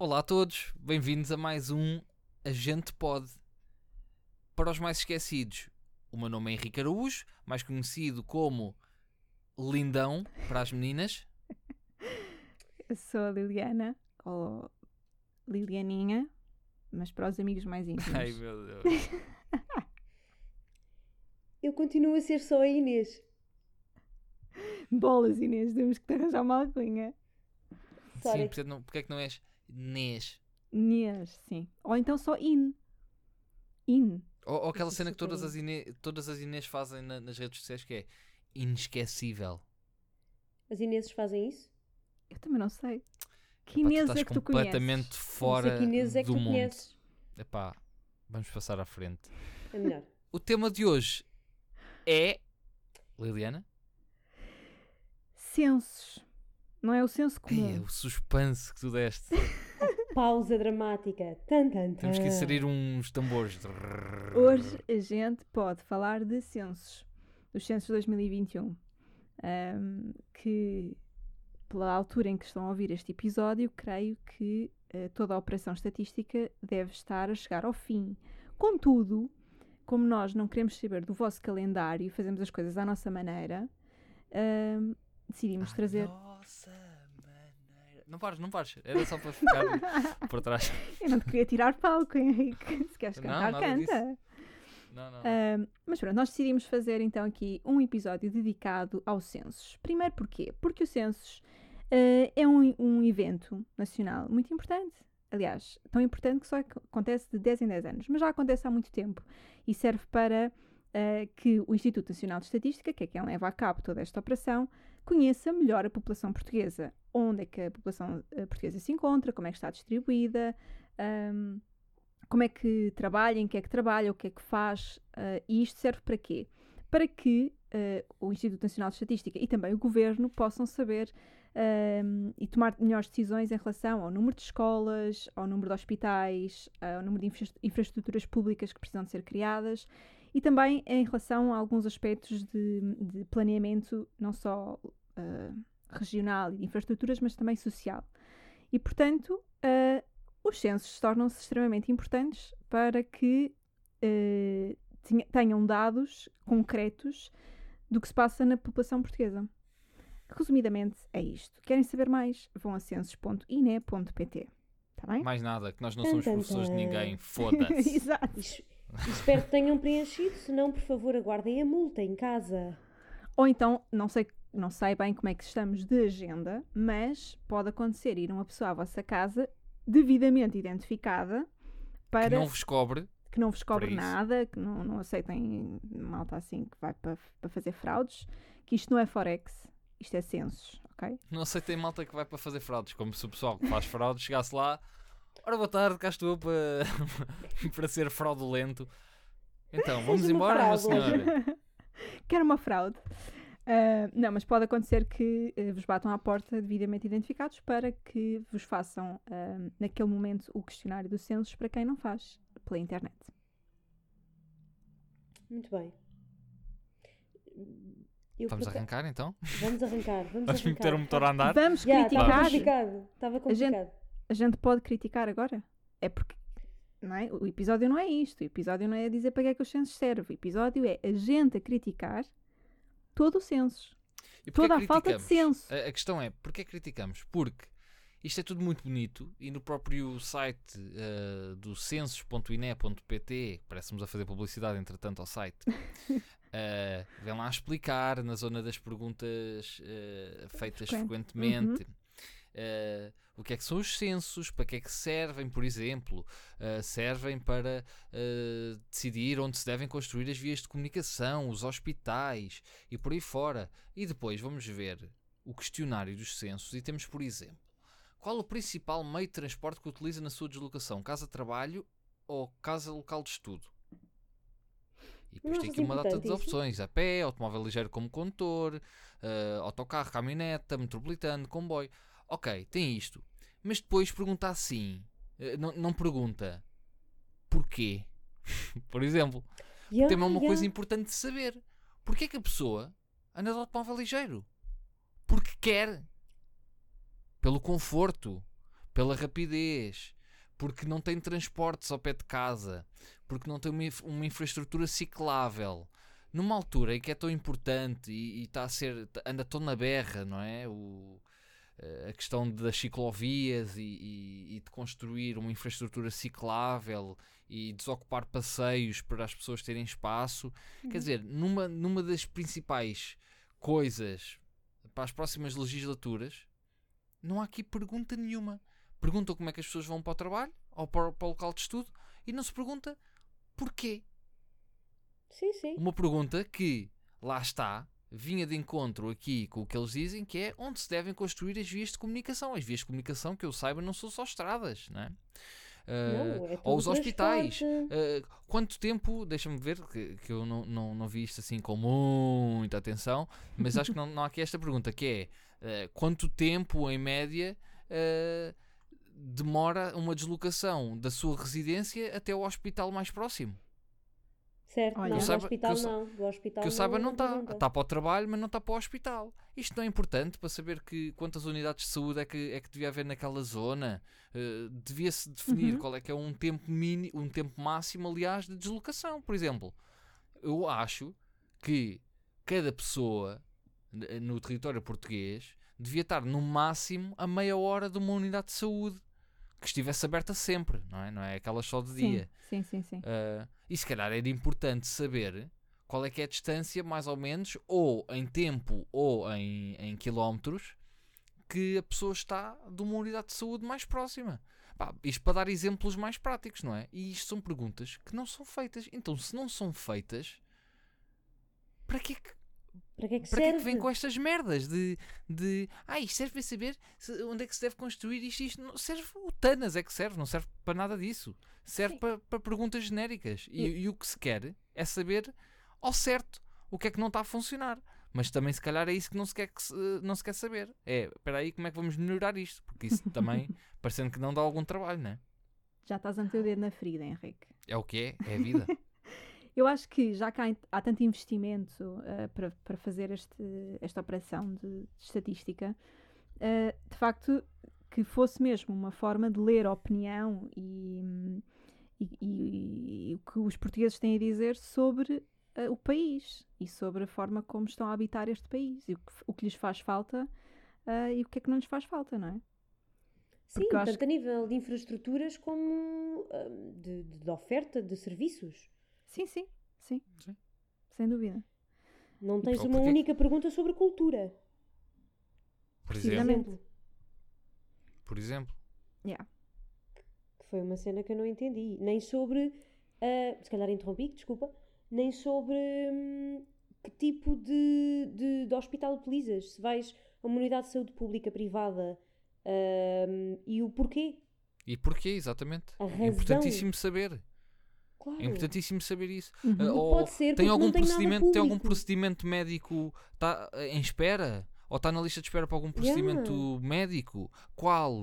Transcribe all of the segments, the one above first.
Olá a todos, bem-vindos a mais um Agente Pod. Para os mais esquecidos, o meu nome é Henrique Araújo, mais conhecido como Lindão para as meninas. Eu sou a Liliana, ou Lilianinha, mas para os amigos mais íntimos. Ai meu Deus. Eu continuo a ser só a Inês. Bolas, Inês, temos que te arranjar uma alcunha. Sim, porque, não, porque é que não és Nes? Inês, sim. Ou então só In. In. Ou, ou aquela cena que todas super as, Inês, todas as Inês fazem na- nas redes sociais que é inesquecível. As Ineses fazem isso? Eu também não sei. Que Epá, tu Inês estás é que tu completamente conheces? fora que Inês é que do tu mundo. conheces. Epá, vamos passar à frente. É melhor. O tema de hoje é. Liliana? Censos. Não é o senso Ei, é comum. o suspense que tu deste. Pausa dramática. Tan, tan, tan. Temos que inserir uns tambores. Hoje a gente pode falar de censos. Dos censos de 2021. Ahm, que, pela altura em que estão a ouvir este episódio, creio que eh, toda a operação estatística deve estar a chegar ao fim. Contudo, como nós não queremos saber do vosso calendário e fazemos as coisas à nossa maneira, ahm, decidimos trazer. Nossa maneira. Não pares, não pares. Era só para ficar por trás. Eu não te queria tirar palco, Henrique. Se queres Não, cantar, nada canta. Não, não. Ahm, mas pronto, nós decidimos fazer então aqui um episódio dedicado aos censos. Primeiro porquê? Porque o censos ah, é um, um evento nacional muito importante. Aliás, tão importante que só ac- acontece de 10 em 10 anos, mas já acontece há muito tempo e serve para ah, que o Instituto Nacional de Estatística, que é quem leva a cabo toda esta operação, conheça melhor a população portuguesa. Onde é que a população ah, portuguesa se encontra, como é que está distribuída, ahm, como é que trabalha, em que é que trabalha, o que é que faz, ah, e isto serve para quê? Para que ah, o Instituto Nacional de Estatística e também o Governo possam saber e tomar melhores decisões em relação ao número de escolas, ao número de hospitais, ao número de infra- infraestruturas públicas que precisam de ser criadas e também em relação a alguns aspectos de, de planeamento, não só ah, regional e de infraestruturas, mas também social. E, portanto, ah, os censos tornam-se extremamente importantes para que tenha- tenham dados concretos do que se passa na população portuguesa. Resumidamente, é isto. Querem saber mais? Vão a censos.ine.pt. Está bem? Mais nada, que nós não somos professores de ninguém. Foda-se. Exato. Es- espero que tenham preenchido. Se não, por favor, aguardem a multa em casa. Ou então, não sei, não sei bem como é que estamos de agenda, mas pode acontecer ir uma pessoa à vossa casa devidamente identificada Que para não vos cobre. que não vos cobre nada, que não, não aceitem malta assim que vai para para fazer fraudes, que isto não é Forex, isto é censos, ok? Não aceitem malta que vai para fazer fraudes. Como se o pessoal que faz fraudes chegasse lá. Ora, boa tarde, cá estou para, para ser fraudulento. Então, vamos embora, meu senhor. Quero uma fraude. Ah, não, mas pode acontecer que eh, vos batam à porta devidamente identificados para que vos façam, ah, naquele momento, o questionário do censos para quem não faz pela internet. Muito bem. Eu Vamos por aca- arrancar então? Vamos arrancar. Vamos, Vamos arrancar. meter o motor a andar? Vamos Estava criticar. complicado. Estava complicado. A gente pode criticar agora? É porque não é? o episódio não é isto. O episódio não é dizer para que é que os censos servem. O episódio é a gente a criticar todo o porquê Toda a falta de senso. A, a questão é, porquê criticamos? Porque isto é tudo muito bonito e no próprio site eh, do censos.ine.pt, parece-nos a fazer publicidade entretanto ao site, eh, vem lá explicar na zona das perguntas eh, feitas Frequente. frequentemente. Eh, o que é que são os censos, para que é que servem, por exemplo, eh, servem para eh, decidir onde se devem construir as vias de comunicação, os hospitais e por aí fora. E depois vamos ver o questionário dos censos e temos, por exemplo, qual o principal meio de transporte que utiliza na sua deslocação? Casa-trabalho ou casa local de estudo? E depois tem aqui uma data de isso? opções: a pé, automóvel ligeiro como condutor, eh, autocarro, caminhoneta, metropolitano, comboio. Ok, tem isto. Mas depois pergunta assim: eh, não, não pergunta porquê. Por exemplo, Yeah, também é uma yeah. coisa importante de saber. Porquê que a pessoa anda de automóvel ligeiro? Porque quer. Pelo conforto. pela rapidez, porque não tem transportes ao pé de casa, porque não tem uma, uma infraestrutura ciclável. Numa altura em que é tão importante e, e está a ser, anda tão na berra, não é? O, a questão das ciclovias e, e- e de construir uma infraestrutura ciclável e desocupar passeios para as pessoas terem espaço. Quer dizer, numa, numa das principais coisas para as próximas legislaturas, não há aqui pergunta nenhuma. Perguntam como é que as pessoas vão para o trabalho ou para, para o local de estudo e não se pergunta porquê. Sim, sim. Uma pergunta que, lá está, vinha de encontro aqui com o que eles dizem, que é onde se devem construir as vias de comunicação. As vias de comunicação, que eu saiba, não são só estradas, não é? Ah, Não, é ou os hospitais. Uh, quanto tempo, deixa-me ver, que, que eu não, não, não vi isto assim com muita atenção, mas acho que não, não há aqui esta pergunta, que é uh, quanto tempo, em média, uh, demora uma deslocação da sua residência até o hospital mais próximo? Certo, Olha, não, eu do saiba- hospital que eu não. Do hospital que eu saiba não está. Está para o trabalho, mas não está para o hospital. Isto não é importante para saber que quantas unidades de saúde é que, é que devia haver naquela zona. Uh, Devia-se definir Uhum. qual é que é um tempo mini, um tempo máximo, aliás, de deslocação. Por exemplo, eu acho que cada pessoa n- no território português devia estar no máximo a meia hora de uma unidade de saúde que estivesse aberta sempre, não é? Não é aquelas só de Sim, dia. sim, sim, sim. Uh, e se calhar era importante saber qual é que é a distância, mais ou menos, ou em tempo ou em, em quilómetros, que a pessoa está de uma unidade de saúde mais próxima. Pá, isto para dar exemplos mais práticos, não é? E isto são perguntas que não são feitas. Então, se não são feitas, para que, é que- Para que é que para que, é serve? que vem com estas merdas de, de ah, isto serve para saber se- onde é que se deve construir isto, e isto não serve, o TANAS é que serve, não serve para nada disso. Serve para, para perguntas genéricas. E, e o que se quer é saber ao certo o que é que não está a funcionar. Mas também se calhar é isso que não se quer, que se- não se quer saber. É, espera aí, como é que vamos melhorar isto? Porque isso também, parecendo que não dá algum trabalho, não é? Já estás a meter o dedo na ferida, Henrique. É o que é, é a vida. Eu acho que já que há, há tanto investimento eh, para, para fazer este, esta operação de, de estatística, eh, de facto que fosse mesmo uma forma de ler a opinião e, e- e- e o que os portugueses têm a dizer sobre eh, o país e sobre a forma como estão a habitar este país e o que, o que lhes faz falta e o que é que não lhes faz falta, não é? Sim, acho tanto a nível de infraestruturas como de, de- de oferta de serviços. Sim, sim, sim. Sim. Sem dúvida. Não tens Ou uma porque- única pergunta sobre cultura, Por exemplo. Por exemplo. Yeah. Que foi uma cena que eu não entendi. Nem sobre. ah, se calhar interrompi, desculpa. Nem sobre hum, que tipo de, de, de hospital utilizas. Se vais a uma unidade de saúde pública, privada hum, e o porquê. E porquê, exatamente? A É razão. importantíssimo saber. Claro. É importantíssimo saber isso. Uhum. Não ou pode ser tem algum não tem procedimento, tem algum procedimento médico tá eh, em espera? Ou está na lista de espera para algum procedimento médico? Qual?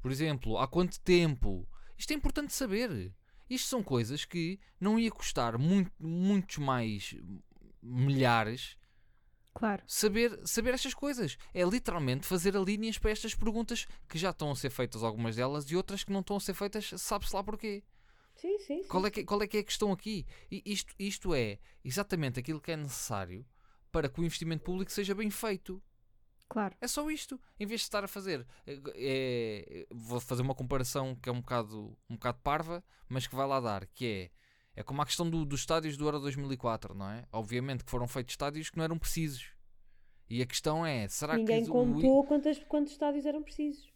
Por exemplo, há quanto tempo? Isto é importante saber. Isto são coisas que não ia custar muito, muitos mais milhares Claro. saber, saber estas coisas. É literalmente fazer a linhas para estas perguntas que já estão a ser feitas, algumas delas, e outras que não estão a ser feitas, sabe-se lá porquê. Sim, sim, sim. Qual é, que, qual é que é a questão aqui? E isto, isto é exatamente aquilo que é necessário para que o investimento público seja bem feito. Claro. É só isto. Em vez de estar a fazer. é- é- vou fazer uma comparação que é um bocado, um bocado parva, mas que vai lá dar. Que é. É como a questão do- dos estádios do Euro 2004, não é? Obviamente que foram feitos estádios que não eram precisos. E a questão é: será Ninguém que. o- contou quantas, quantos estádios eram precisos.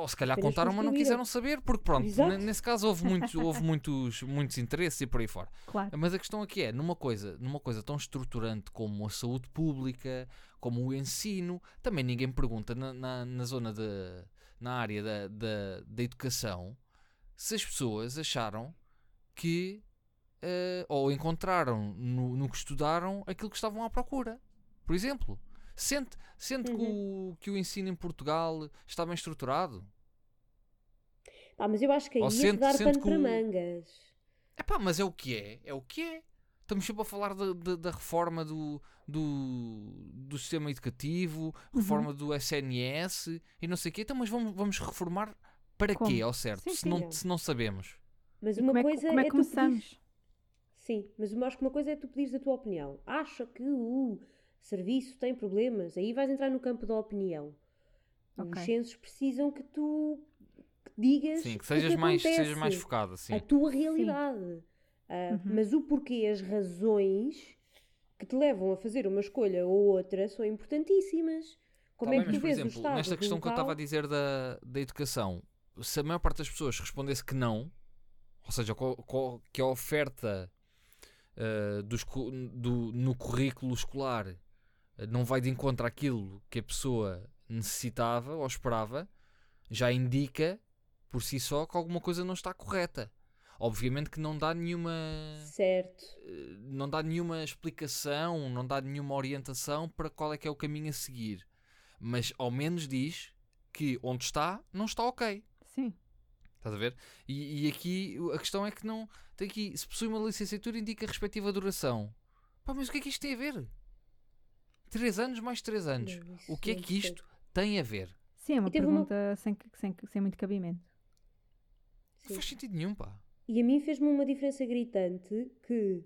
Ou se calhar contaram, mas não quiseram saber, porque pronto, Exato. nesse caso houve, muitos, houve muitos, muitos interesses e por aí fora. Claro. Mas a questão aqui é, numa coisa, numa coisa tão estruturante como a saúde pública, como o ensino, também ninguém pergunta na, na, na zona de, na área da, da, da educação se as pessoas acharam que eh, ou encontraram no, no que estudaram aquilo que estavam à procura. Por exemplo, sente, sente que, o, que o ensino em Portugal está bem estruturado. Ah, mas eu acho que aí Ou ia sente- dar sente pano que para o- mangas. Epá, mas é o que é, é o que é. Estamos sempre a falar da, da, da reforma do, do, do sistema educativo, Uhum. reforma do SNS e não sei o quê. Então, mas vamos, vamos reformar para Como? quê, ao certo? Sim, se, não, se não sabemos. Mas uma como é, que- coisa como é é que tu pedires- começamos? Sim, mas eu acho que uma coisa é tu pedires a tua opinião. Acha que o serviço tem problemas? Aí vais entrar no campo da opinião. Ok. Os censos precisam que tu que digas Sim, que sejas, mais, que sejas acontece, mais focado. Sim. a tua realidade. Ah, Uhum. Mas o porquê, as razões que te levam a fazer uma escolha ou outra são importantíssimas. Como Tá é bem, que mas, tu por vês exemplo, o Estado nesta questão que eu estava a local- dizer da, da educação, se a maior parte das pessoas respondesse que não, ou seja, co- co- que a oferta eh, dos do- no currículo escolar não vai de encontro àquilo que a pessoa necessitava ou esperava, já indica por si só que alguma coisa não está correta. Obviamente que não dá nenhuma Certo. eh, não dá nenhuma explicação, não dá nenhuma orientação para qual é que é o caminho a seguir. Mas ao menos diz que onde está, não está ok. Sim. Estás a ver? E, e aqui a questão é que não. Tem aqui, se possui uma licenciatura, indica a respectiva duração. Pá, mas o que é que isto tem a ver? 3 anos mais 3 anos. Não, O que é que isto tem a ver? Sim, é uma teve uma- pergunta sem, sem, sem muito cabimento. Não faz sentido nenhum, pá. E a mim fez-me uma diferença gritante que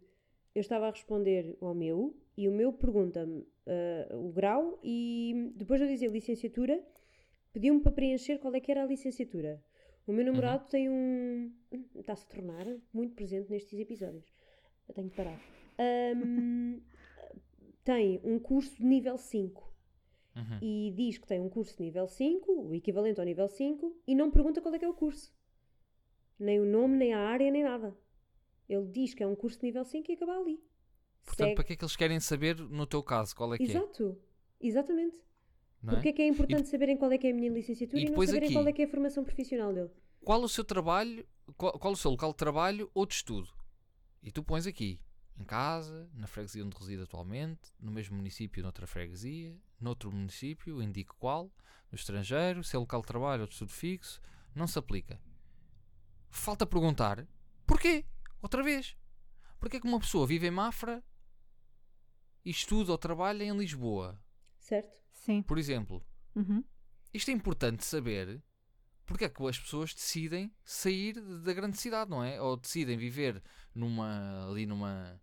eu estava a responder ao meu e o meu pergunta-me ah, o grau e depois de eu dizer licenciatura pediu-me para preencher qual é que era a licenciatura. O meu namorado tem um... está-se a tornar muito presente nestes episódios. Eu tenho que parar. Ahm, tem um curso de nível 5 Uhum. e diz que tem um curso de nível 5, o equivalente ao nível 5, e não pergunta qual é que é o curso. Nem o nome, nem a área, nem nada. Ele diz que é um curso de nível 5 e acaba ali. Portanto, Segue- para que é que eles querem saber, no teu caso, qual é que é? Exato. Exatamente. Não é? Porque é que é importante saberem qual é que é a minha licenciatura e e, não saberem aqui- qual é que é a formação profissional dele. qual o seu trabalho, qual, qual o seu local de trabalho ou de estudo. E tu pões aqui, em casa, na freguesia onde reside atualmente, no mesmo município, noutra freguesia, noutro município, indico qual, no estrangeiro, se é local de trabalho ou de estudo fixo, não se aplica. Falta perguntar porquê? Outra vez. Porquê é que uma pessoa vive em Mafra e estuda ou trabalha em Lisboa? Certo? Sim. Por exemplo, Uhum. isto é importante saber porque é que as pessoas decidem sair da grande cidade, não é? Ou decidem viver numa ali numa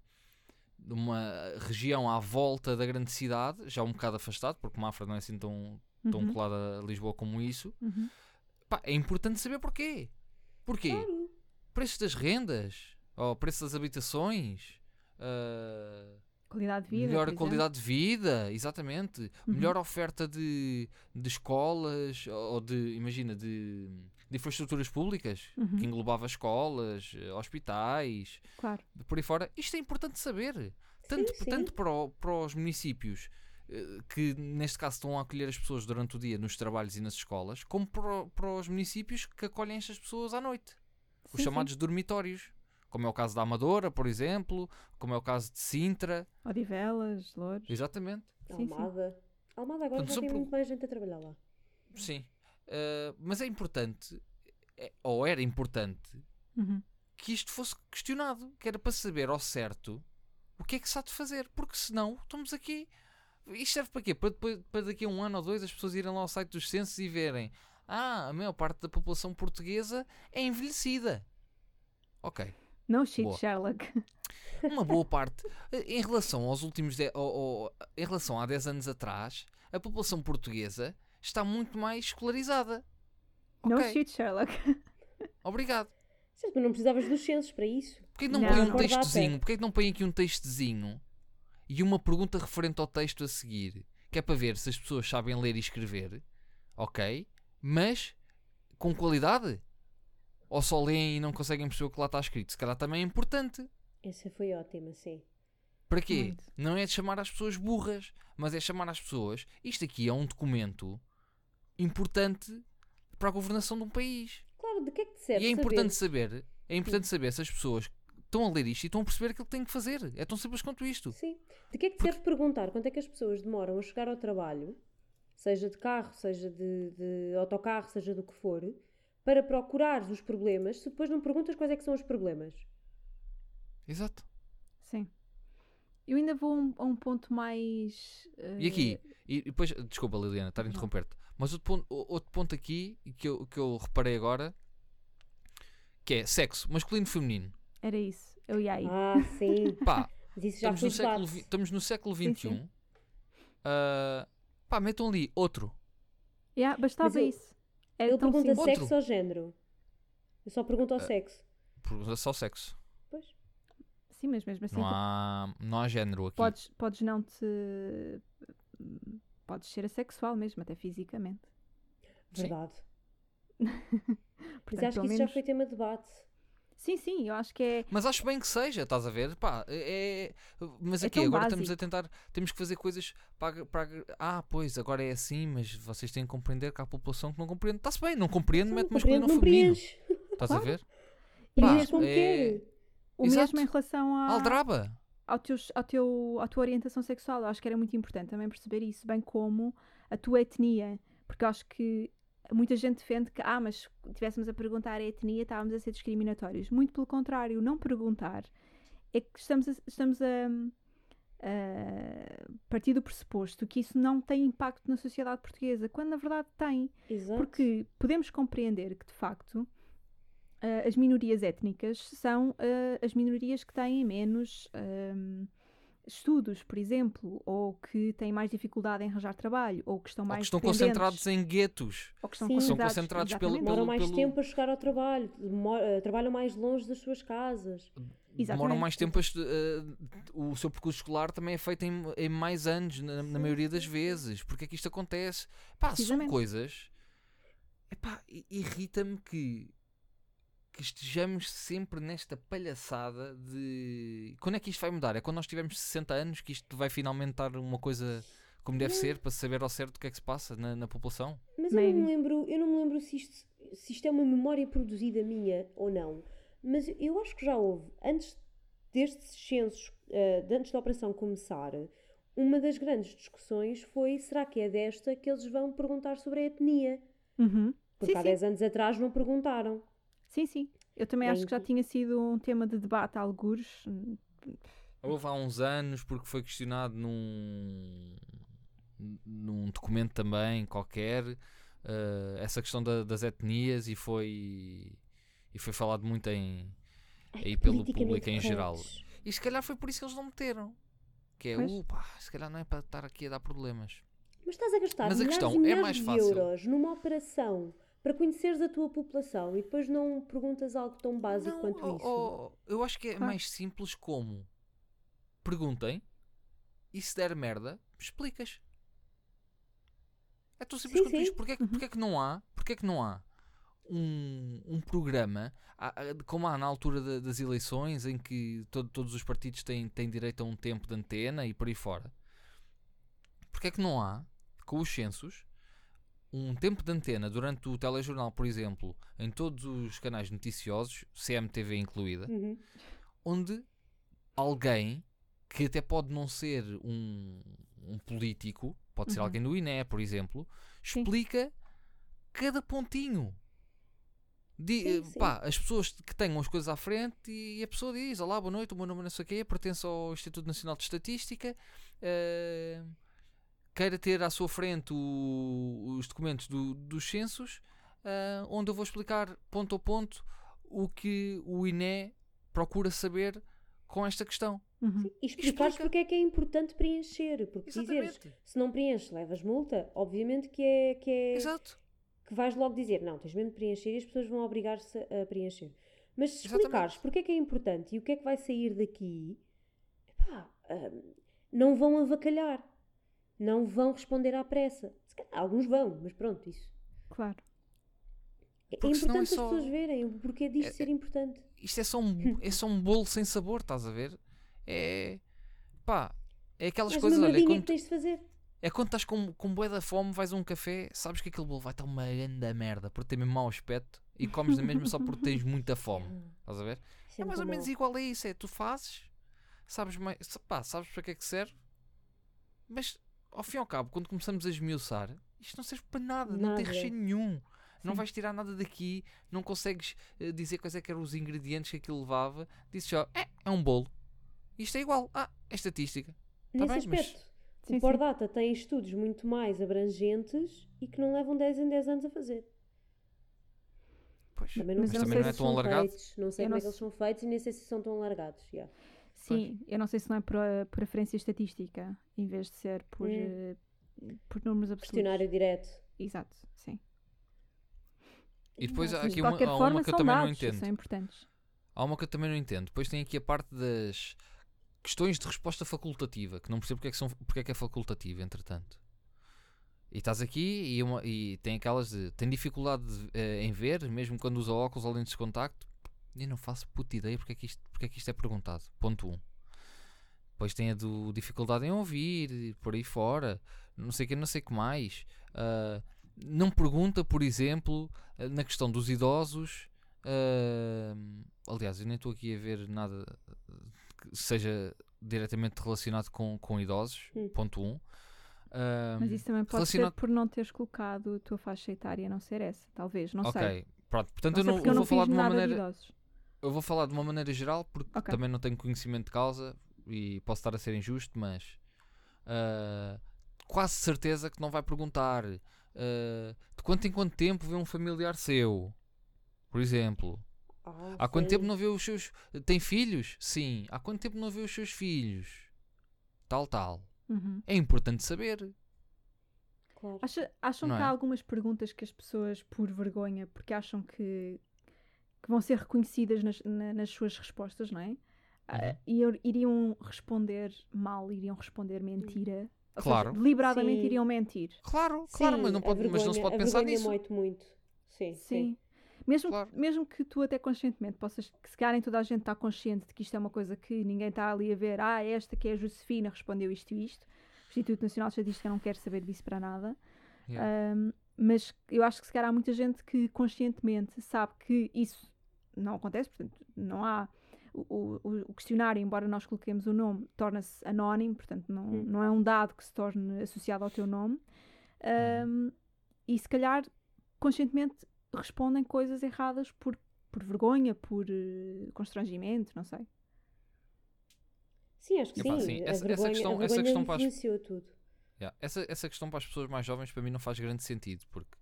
numa região à volta da grande cidade, já um bocado afastado, porque Mafra não é assim tão, tão Uhum. colada a Lisboa como isso. Uhum. Pá, é importante saber porquê. Porquê? Claro. Preços das rendas, ou preços das habitações, ah, Qualidade de vida. melhor qualidade de vida, exatamente. Uhum. Melhor oferta de, de escolas, ou de, imagina, de, de infraestruturas públicas, Uhum. que englobava escolas, eh, hospitais, Claro. por aí fora. Isto é importante saber. Tanto, sim. tanto para, o- para os municípios eh, que, neste caso, estão a acolher as pessoas durante o dia nos trabalhos e nas escolas, como para, para os municípios que acolhem estas pessoas à noite. Os Sim, chamados dormitórios. Como é o caso da Amadora, por exemplo, como é o caso de Sintra. Sim. Odivelas, Louros. Exatamente. Sim, sim. Almada. Almada agora Portanto, já tem pro- muito mais gente a trabalhar lá. Sim. Uh, mas é importante, é- ou era importante, Uhum. que isto fosse questionado. Que era para saber ao certo o que é que se há de fazer. Porque senão estamos aqui. Isto serve para quê? Para, depois, para daqui a um ano ou dois as pessoas irem lá ao site dos censos e verem. Ah, a maior parte da população portuguesa é envelhecida. Ok. No shit, Boa. Sherlock. Uma boa parte. Em relação aos últimos. de- ou- ou- em relação a 10 anos atrás, a população portuguesa está muito mais escolarizada. No Ok. shit, Sherlock. Obrigado. Certo, mas não precisavas dos censos para isso. Porquê que não, Não, põe um textozinho? Porquê que não põe aqui um textozinho e uma pergunta referente ao texto a seguir? Que é para ver se as pessoas sabem ler e escrever, ok? Mas com qualidade? Ou só leem e não conseguem perceber o que lá está escrito? Se calhar também é importante. Essa foi ótima, sim. Para quê? Muito. Não é de chamar as pessoas burras, mas é chamar as pessoas. Isto aqui é um documento importante para a governação de um país. Claro, de que é que te serve e é importante saber? saber, é importante saber se as pessoas estão a ler isto e estão a perceber aquilo que têm que fazer. É tão simples quanto isto. Sim. De que é que te serve perguntar quanto é que as pessoas demoram a chegar ao trabalho, seja de carro, seja de, de autocarro, seja do que for, para procurares os problemas, se depois não perguntas quais é que são os problemas? Exato. Sim. Eu ainda vou a um, a um ponto mais. E aqui, eh, e depois, desculpa Liliana, estar a interromper-te, mas outro ponto, outro ponto aqui que eu, que eu reparei agora que é sexo masculino e feminino. Era isso. Eu ia aí. Ah, sim. Pá, estamos, no século, vi- estamos no século Sim, XXI. sim. ah, pá, metam ali outro. Yeah, bastava eu- isso. Era Ele tão pergunta simples. Outro. sexo ou género? Eu só pergunto ao sexo. Por- Só sexo. Pois. Sim, mas mesmo assim Não tu há, não há género aqui. podes, podes não te. Podes ser assexual mesmo, até fisicamente. Verdade. Mas Portanto, acho que isso já menos- foi tema de debate. Sim, sim, eu acho que é. Mas acho bem que seja, estás a ver? Pá, é, é- mas É aqui tão agora estamos a básico. tentar, temos que fazer coisas para, para ah, pois agora é assim, mas vocês têm que compreender que há população que não compreende. Está-se bem, não compreende, mete masculino ou não feminino. Estás a ver? E Pá, é-. O Exato. mesmo em relação a, Aldraba. ao teus, ao teu, à tua orientação sexual. Eu acho que era muito importante também perceber isso, bem como a tua etnia. Porque eu acho que muita gente defende que, ah, mas se estivéssemos a perguntar a etnia, estávamos a ser discriminatórios. Muito pelo contrário, não perguntar é que estamos a, estamos a, a partir do pressuposto que isso não tem impacto na sociedade portuguesa, quando na verdade tem. Exato. Porque podemos compreender que, de facto, ah, as minorias étnicas são ah, as minorias que têm menos ahm, estudos, por exemplo, ou que têm mais dificuldade em arranjar trabalho, ou que estão Ou mais que estão concentrados em guetos. ou que estão Sim. São concentrados, concentrados pelo- exatamente. Demoram mais pelo- tempo a chegar ao trabalho, demora- eh, trabalham mais longe das suas casas. Demoram Exatamente. mais tempo a eh, o seu percurso escolar também é feito em, em mais anos, na, na maioria das vezes. Porque é que isto acontece? Pá, são coisas. Epá, irrita-me que, que estejamos sempre nesta palhaçada de. Quando é que isto vai mudar? É quando nós tivermos 60 anos que isto vai finalmente estar uma coisa como deve ser para saber ao certo o que é que se passa na, na população? Mas eu não, me lembro, eu não me lembro se isto, se isto é uma memória produzida minha ou não. Mas eu acho que já houve, antes destes censos, de antes da operação começar, uma das grandes discussões foi: será que é desta que eles vão perguntar sobre a etnia? Uhum. Porque Sim, há sim. 10 anos atrás não perguntaram. Sim, sim. Eu também acho que já tinha sido um tema de debate a algures. Houve há uns anos porque foi questionado num, num documento também qualquer eh, essa questão da- das etnias e foi e foi falado muito em aí pelo público em geral. E se calhar foi por isso que eles não meteram. Que é, Pois. uh, pá, se calhar não é para estar aqui a dar problemas. Mas estás a gastar Mas a questão é mais de fácil. euros numa operação para conheceres a tua população e depois não perguntas algo tão básico Não, quanto oh, isso. oh, eu acho que é Claro. mais simples como perguntem e se der merda, explicas. É tão simples Sim, quanto sim. isto. Porquê, é que- Uhum. porquê é que não há, porquê é que não há um, um programa como há na altura da- das eleições em que to- todos os partidos têm, têm direito a um tempo de antena e por aí fora? Porquê é que não há, com os censos, um tempo de antena durante o telejornal, por exemplo, em todos os canais noticiosos, CMTV incluída, Uhum. onde alguém que até pode não ser um, um político, pode ser Uhum. alguém do INE, por exemplo, Sim. explica cada pontinho. Sim, eh, sim. pá, as pessoas que tenham as coisas à frente e a pessoa diz: Olá, boa noite, o meu nome é não sei o quê, pertence ao Instituto Nacional de Estatística, eh, queira ter à sua frente o- os documentos do- dos censos, ah, onde eu vou explicar ponto a ponto o que o INE procura saber com esta questão. Uhum. E explicares Explica. porque é que é importante preencher. Porque dizeres, Exatamente. se não preenches, levas multa, obviamente que é, que é Exato. que vais logo dizer, não, tens mesmo de preencher e as pessoas vão obrigar-se a preencher. Mas se Exatamente. explicares porque é que é importante e o que é que vai sair daqui, epá, hum, não vão avacalhar. Não vão responder à pressa. Se calhar, alguns vão, mas pronto, isso. Claro. É Porque é importante só- as pessoas verem o porquê disto É- ser importante. Isto é só, um, é só um bolo sem sabor, estás a ver? É. pá, é aquelas Mas coisas, uma olha, é que tens de fazer. é quando estás com, com bué da fome, vais a um café, sabes que aquele bolo vai estar uma grande merda, porque tem mesmo mau aspecto e comes na mesma só porque tens muita fome, estás a ver? Isso É mais ou menos mau. igual a isso, é tu fazes, sabes, mais, pá, sabes para que é que serve, mas ao fim e ao cabo, quando começamos a esmiuçar, isto não serve para nada, não tem Nada. recheio nenhum. Não Sim. vais tirar nada daqui, não consegues eh, dizer quais é que eram os ingredientes que aquilo levava. Dizes só, é, é um bolo. Isto é igual. Ah, é estatística. Tá Nesse bem, mas- aspecto, Sim, o Pordata tem estudos muito mais abrangentes e que não levam 10 em 10 anos a fazer. Pois, Também não, Mas mas não também sei não é se tão são alargado. feitos, não sei Eu como não é que eles são feitos e nem sei se são tão alargados. yeah. Sim, eu não sei se não é por preferência estatística, em vez de ser por, Hum. eh, por números absolutos. Questionário direto. Exato, sim. E depois há Mas aqui de uma, há forma, uma que eu também não dados, entendo. são importantes. Há uma que eu também não entendo. Depois tem aqui a parte das questões de resposta facultativa, que não percebo porque é que, são, porque é, que é facultativa, entretanto. E estás aqui e, uma- e tem aquelas de. Tem dificuldade de, eh, em ver, mesmo quando usa óculos ou lentes de contacto. E não faço puta ideia porque é que isto, porque é, que isto é perguntado. Ponto 1. Um. Depois tem a do dificuldade em ouvir, por aí fora. Não sei o que, não sei o que mais. Ah, não pergunta, por exemplo, ah, na questão dos idosos. ah, aliás, eu nem estou aqui a ver nada que seja diretamente relacionado com, com idosos. Hum. Ponto 1. Um. Mas isso também pode relacionado- ser por não teres colocado a tua faixa etária não ser essa, talvez, não ok, sei. pronto. Portanto, Não eu não, eu eu vou não falar de uma de maneira. idosos. Eu vou falar de uma maneira geral porque Ok. também não tenho conhecimento de causa e posso estar a ser injusto, mas ah, quase certeza que não vai perguntar ah, de quanto em quanto tempo vê um familiar seu, por exemplo. Ah, Há quanto tempo não vê os seus. Tem filhos? Sim. Há quanto tempo não vê os seus filhos? Tal, tal. Uhum. É importante saber. Claro. Acha- acham Não que é? há algumas perguntas que as pessoas, por vergonha, porque acham que, que vão ser reconhecidas nas, na- nas suas respostas, não é? Ah, Uhum. e ir- iriam responder mal, iriam responder mentira. Ou Claro. seja, deliberadamente Sim. iriam mentir. Claro, claro, Sim, mas não, pode, mas não se vergonha- pode pensar vergonha nisso. moite muito. Sim, sim. Sim. Mesmo, Claro. mesmo que tu até conscientemente possas, que se calhar nem toda a gente está consciente de que isto é uma coisa que ninguém está ali a ver, ah, esta que é a Josefina respondeu isto e isto. O Instituto Nacional de Estatística não quer saber disso para nada. Yeah. Um, mas eu acho que se calhar há muita gente que conscientemente sabe que isso não acontece, portanto, não há. O, o- o questionário, embora nós coloquemos o nome, torna-se anónimo, portanto, não, Hum. não é um dado que se torne associado ao teu nome. Um, e se calhar conscientemente respondem coisas erradas por, por vergonha, por eh, constrangimento, não sei. Sim, acho que Epá, sim. sim, A essa- essa vergonha, questão- a essa questão para as- tudo. Yeah. Essa, essa questão para as pessoas mais jovens para mim não faz grande sentido, porque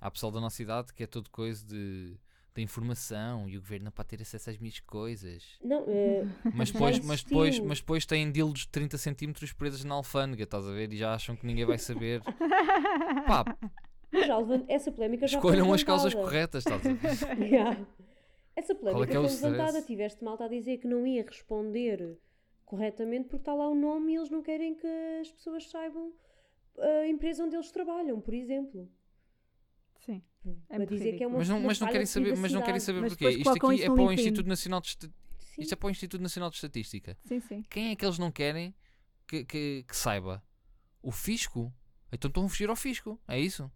há pessoal da nossa idade que é tudo coisa de, de informação e o governo não pode ter acesso às minhas coisas. Não, eh, Mas depois, mas depois, mas depois têm dildos de 30 centímetros presos na alfândega, estás a ver? E já acham que ninguém vai saber. Pá, já essa polémica já foi escolham as causas corretas, estás a ver? Yeah. Essa é polémica é foi levantada. Tiveste malta a dizer que não ia responder corretamente porque está lá o nome e eles não querem que as pessoas saibam a empresa onde eles trabalham, por exemplo. Sim. É a muito dizer que é uma Mas não, mas não querem saber, mas não querem saber Mas porquê. Isto aqui é para o. Instituto Nacional de Sim. Isto é para o Instituto Nacional de Estatística.Sim, sim. Quem é que eles não querem que, que, que saiba? O fisco? Então estão a fugir ao fisco. É isso?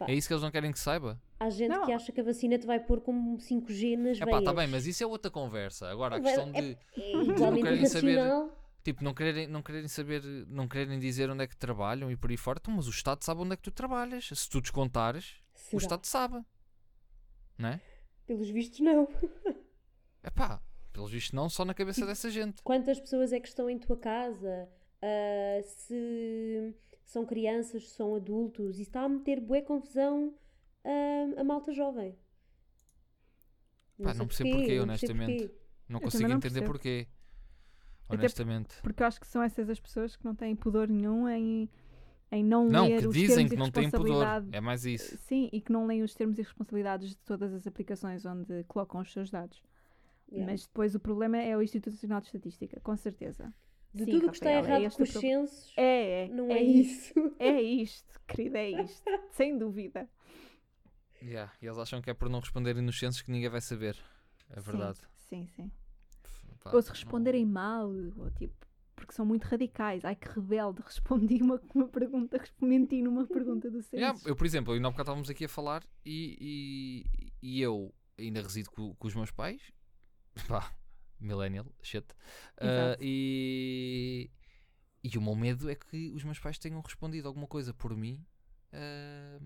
Pá. É isso que eles não querem que saiba? Há gente Não. que acha que a vacina te vai pôr como 5G nas É veias. pá, tá bem, mas isso é outra conversa. Agora a questão é- de. É igualmente querem saber-. Tipo, não quererem, não quererem saber, não quererem dizer onde é que trabalham e por aí fora, então, mas o Estado sabe onde é que tu trabalhas. Se tu descontares, o Será? Estado sabe. Não é? Pelos vistos, não. É pá, pelos vistos não, só na cabeça dessa gente. Quantas pessoas é que estão em tua casa? Ah, se são crianças, são adultos? Isso está a meter bué confusão ah, a malta jovem. Pá, sei não percebo porquê, porquê, não percebo honestamente. porquê. Não consigo não entender percebo. porquê. Até Honestamente. Porque eu acho que são essas as pessoas que não têm pudor nenhum em, em não, Não, ler que os dizem termos que e não têm pudor. É mais isso. Sim, e que não leem os termos e responsabilidades de todas as aplicações onde colocam os seus dados. Yeah. Mas depois o problema é o Instituto Nacional de Estatística, com certeza. De Sim, tudo o que está é errado este com os censos, É, é. não é, é, isso. isso. É isto, querida, é isto. Sem dúvida. Yeah, E eles acham que é por não responderem nos censos que ninguém vai saber. É verdade. Sim, sim. sim. Pá, Ou se não- responderem mal, ou tipo, porque são muito radicais. Ai que rebelde, respondi uma, uma pergunta, resp- menti numa pergunta do censo. Yeah, eu, por exemplo, ainda há bocado estávamos aqui a falar e, e, e eu ainda resido co- com, os meus pais. Pá, millennial, shit. Exato. e, e o meu medo é que os meus pais tenham respondido alguma coisa por mim ah,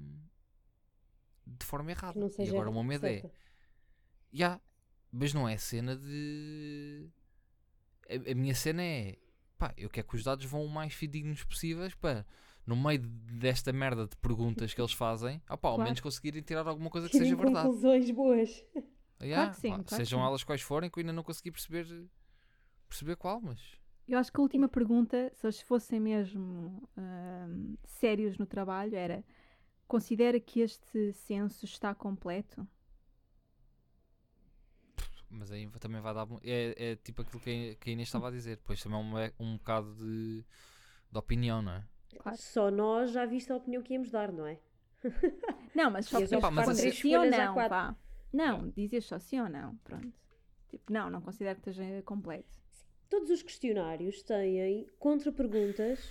de forma errada. Que não E agora o meu medo é. certa. Ya, mas não é cena de. a, a minha cena é pá, eu quero que os dados vão o mais fidedignos possíveis para no meio desta merda de perguntas que eles fazem, opá, ao Claro. menos conseguirem tirar alguma coisa que Tirem seja verdade. conclusões boas. Yeah, que sim, pá, claro que sejam sim. elas quais forem, que eu ainda não consegui perceber perceber qual, mas Eu acho que a última pergunta, se eles fossem mesmo ahm, sérios no trabalho, era: considera que este censo está completo? mas aí também vai dar é, é tipo aquilo que a, Inês estava a dizer, depois também é um, um bocado de, de opinião, não é? Claro. Só nós já viste a opinião que íamos dar, não é? Não, mas só as para outras responder três sim ou não, A4. Não, dizias só sim ou não, pronto. Tipo, não, não considero que esteja completo. Todos os questionários têm contra-perguntas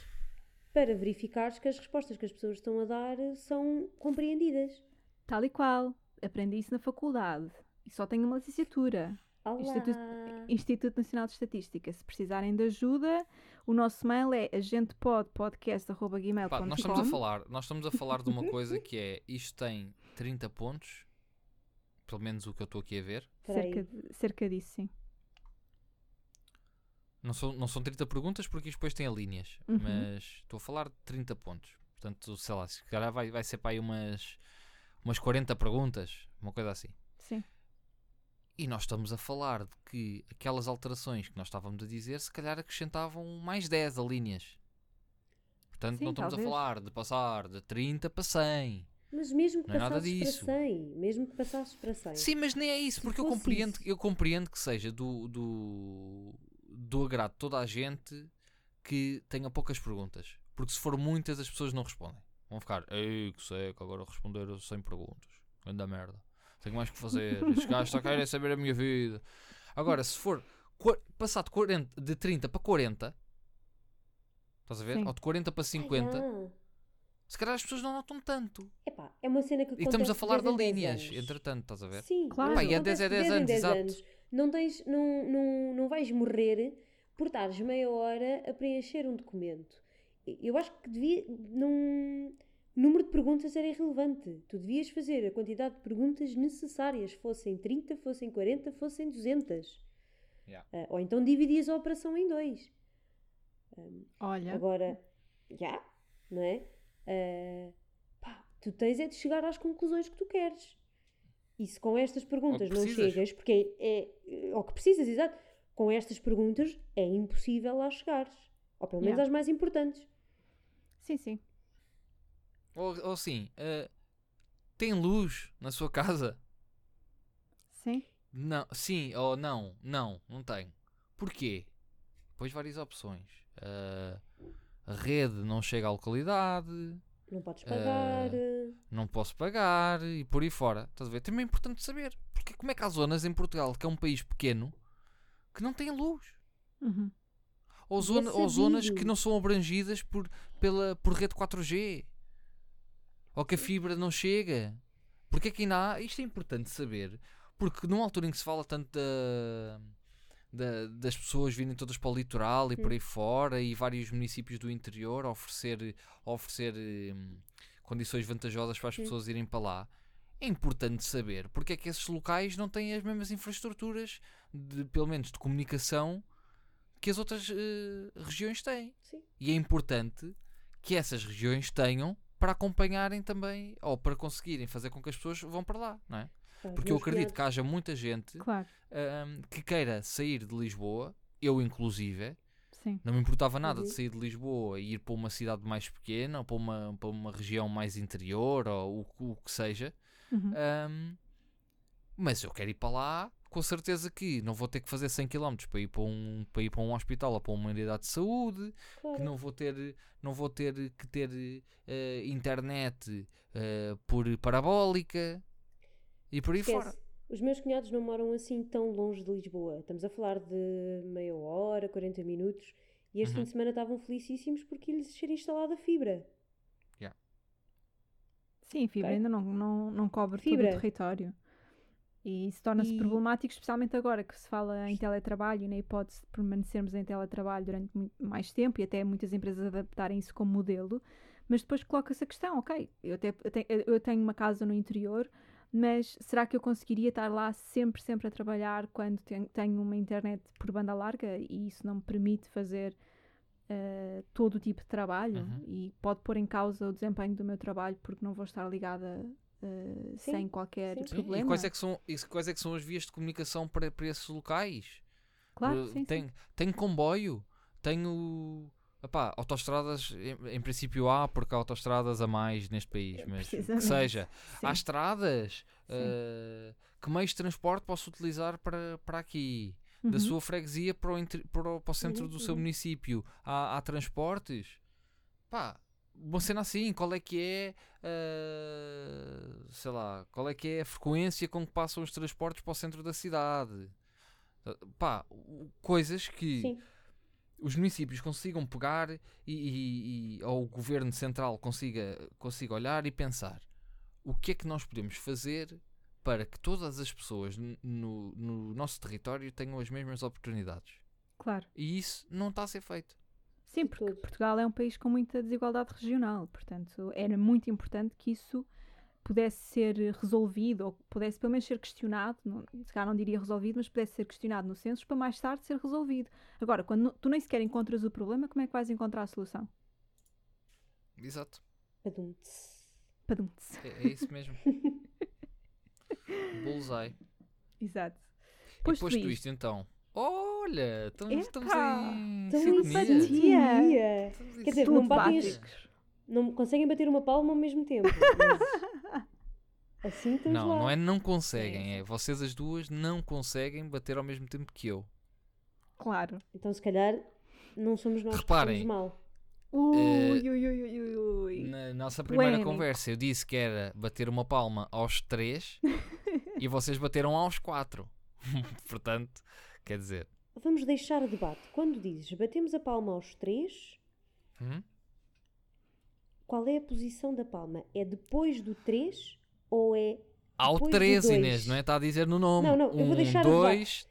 para verificar que as respostas que as pessoas estão a dar são compreendidas. Tal e qual. Aprendi isso na faculdade. E só tenho uma licenciatura. Olá! Instituto, Instituto Nacional de Estatística. Se precisarem de ajuda, o nosso mail é agentepodpodcast.gmail.com nós estamos a falar, nós estamos a falar de uma coisa que é isto tem 30 pontos, pelo menos o que eu estou aqui a ver. Cerca, de- cerca disso, sim. Não são, não são 30 perguntas porque isto depois tem linhas, Uhum. mas estou a falar de 30 pontos. Portanto, sei lá, se calhar vai, vai ser para aí umas, umas 40 perguntas, uma coisa assim. Sim. E nós estamos a falar de que aquelas alterações que nós estávamos a dizer, se calhar acrescentavam mais 10 a linhas. Portanto, Sim, não estamos talvez. a falar de passar de 30 para 100. Mas mesmo que Não é passasses disso. para 100, mesmo que passasses para 100. Sim, mas nem é isso, porque eu compreendo, isso. eu compreendo que seja do, do, do agrado de toda a gente que tenha poucas perguntas. Porque se for muitas, as pessoas não respondem. Vão ficar, ei, que seco, agora responder 100 perguntas. Anda merda. Tenho mais que fazer. Estes gajos só querem saber a minha vida. Agora, se for de, 40, de 30 para 40, estás a ver? Sim. Ou de 40 para 50, Ah, se calhar as pessoas não notam tanto. epá, é uma cena que E estamos a falar de 10 em 10 linhas, anos. entretanto, estás a ver? Sim, Claro. mas Pá, e é acontece 10 é 10 em anos, 10 exato. Não, tens, não, não, não vais morrer por estares meia hora a preencher um documento. Eu acho que devia. O número de perguntas era irrelevante. Tu devias fazer a quantidade de perguntas necessárias, fossem 30, fossem 40, fossem 200. Yeah. Ah, ou então dividias a operação em dois. Olha, Agora, já, não é? Ah, pá, tu tens é de chegar às conclusões que tu queres. E se com estas perguntas não chegas, porque é, é ao que precisas, exato, com estas perguntas é impossível lá chegares. Ou pelo menos Yeah. às mais importantes. sim, sim. Ou, ou assim, eh, tem luz na sua casa? Sim. Não, sim ou não? Não, não tem. Porquê? Depois várias opções. A rede não chega à localidade, Não podes pagar. não posso pagar e por aí fora. Estás a ver? Também é importante saber. Porque como é que há zonas em Portugal, que é um país pequeno, que não têm luz? Uhum. Ou, zona, ou zonas que não são abrangidas por, pela, por rede 4G. Ou que a fibra não chega. Porque é que ainda há. Isto é importante saber. Porque numa altura em que se fala tanto da, da- das pessoas virem todas para o litoral e por aí fora e vários municípios do interior oferecer, oferecer hum, condições vantajosas para as pessoas irem para lá. É importante saber porque é que esses locais não têm as mesmas infraestruturas, de, pelo menos de comunicação, que as outras eh, regiões têm. Sim. E é importante que essas regiões tenham para acompanharem também, ou para conseguirem fazer com que as pessoas vão para lá, não é? Porque eu acredito que haja muita gente Claro, ahm, que queira sair de Lisboa, eu inclusive, sim. não me importava nada Uhum. de sair de Lisboa e ir para uma cidade mais pequena, ou para uma, para uma região mais interior, ou o, o que seja, Uhum. Ahm, mas eu quero ir para lá, com certeza que não vou ter que fazer 100 km para ir para um, para ir para um hospital ou para uma unidade de saúde, Claro. que não vou ter, não vou ter que ter eh, internet eh, por parabólica e por aí Esquece. fora. Os meus cunhados não moram assim tão longe de Lisboa. Estamos a falar de meia hora, 40 minutos. E este Uhum. fim de semana estavam felicíssimos porque lhes ser instalada fibra. Sim, fibra Ok. ainda não, não, não cobre Fibra. todo o território. E isso torna-se E- problemático, especialmente agora que se fala em teletrabalho e na hipótese de permanecermos em teletrabalho durante mais tempo e até muitas empresas adaptarem isso como modelo. Mas depois coloca-se a questão, ok, eu, até, eu tenho uma casa no interior, mas será que eu conseguiria estar lá sempre, sempre a trabalhar quando ten- tenho uma internet por banda larga e isso não me permite fazer eh, todo o tipo de trabalho Uhum. e pode pôr em causa o desempenho do meu trabalho porque não vou estar ligada Sim, sem qualquer sim. Sim, problema? E quais é, que são, e quais é que são as vias de comunicação para, para esses locais? Claro, Uh, sim, sim. tem, tenho comboio, tenho epá, autoestradas, em, em princípio há, porque há autoestradas a mais neste país, mas que seja, Sim. há estradas, uh, que meios de transporte posso utilizar para, para aqui? Da Uhum. sua freguesia para o, para o, para o centro Uhum, do seu uhum. município há, há transportes? Pá, uma cena assim, qual é que é, uh, sei lá, qual é que é a frequência com que passam os transportes para o centro da cidade? Uh, pá, coisas que Sim. Os municípios consigam pegar e, e- e- ou o governo central consiga, consiga olhar e pensar o que é que nós podemos fazer para que todas as pessoas no, no nosso território tenham as mesmas oportunidades. Claro. E isso não está a ser feito. Sim, porque. Portugal é um país com muita desigualdade regional, portanto era muito importante que isso pudesse ser resolvido ou pudesse pelo menos ser questionado, não, se calhar não diria resolvido, mas pudesse ser questionado no censo para mais tarde ser resolvido. Agora, quando tu nem sequer encontras o problema, como é que vais encontrar a solução? Exato. Padum. Padum. É, é isso mesmo. Bullseye. Exato. E Posto posto isto- isto, então. Olha, estamos, estamos em sintonia. simpatia. simpatia. Estamos em Quer dizer, Tudo não batem as-. Não conseguem bater uma palma ao mesmo tempo. mas assim estamos Não, lá. não é não conseguem, é vocês as duas não conseguem bater ao mesmo tempo que eu. Claro. Então, se calhar, não somos nós Reparem. que mal. Ui, Eh, ui, ui, ui, ui. Na nossa primeira conversa eu disse que era bater uma palma aos três e vocês bateram aos quatro. Portanto, quer dizer, Vamos deixar o debate. Quando dizes batemos a palma aos três, hum? Qual é a posição da palma? É depois do três ou é. ao Depois do três, dois. Inês, não é? Está a dizer no nome. Não, não, eu vou um, deixar o dois.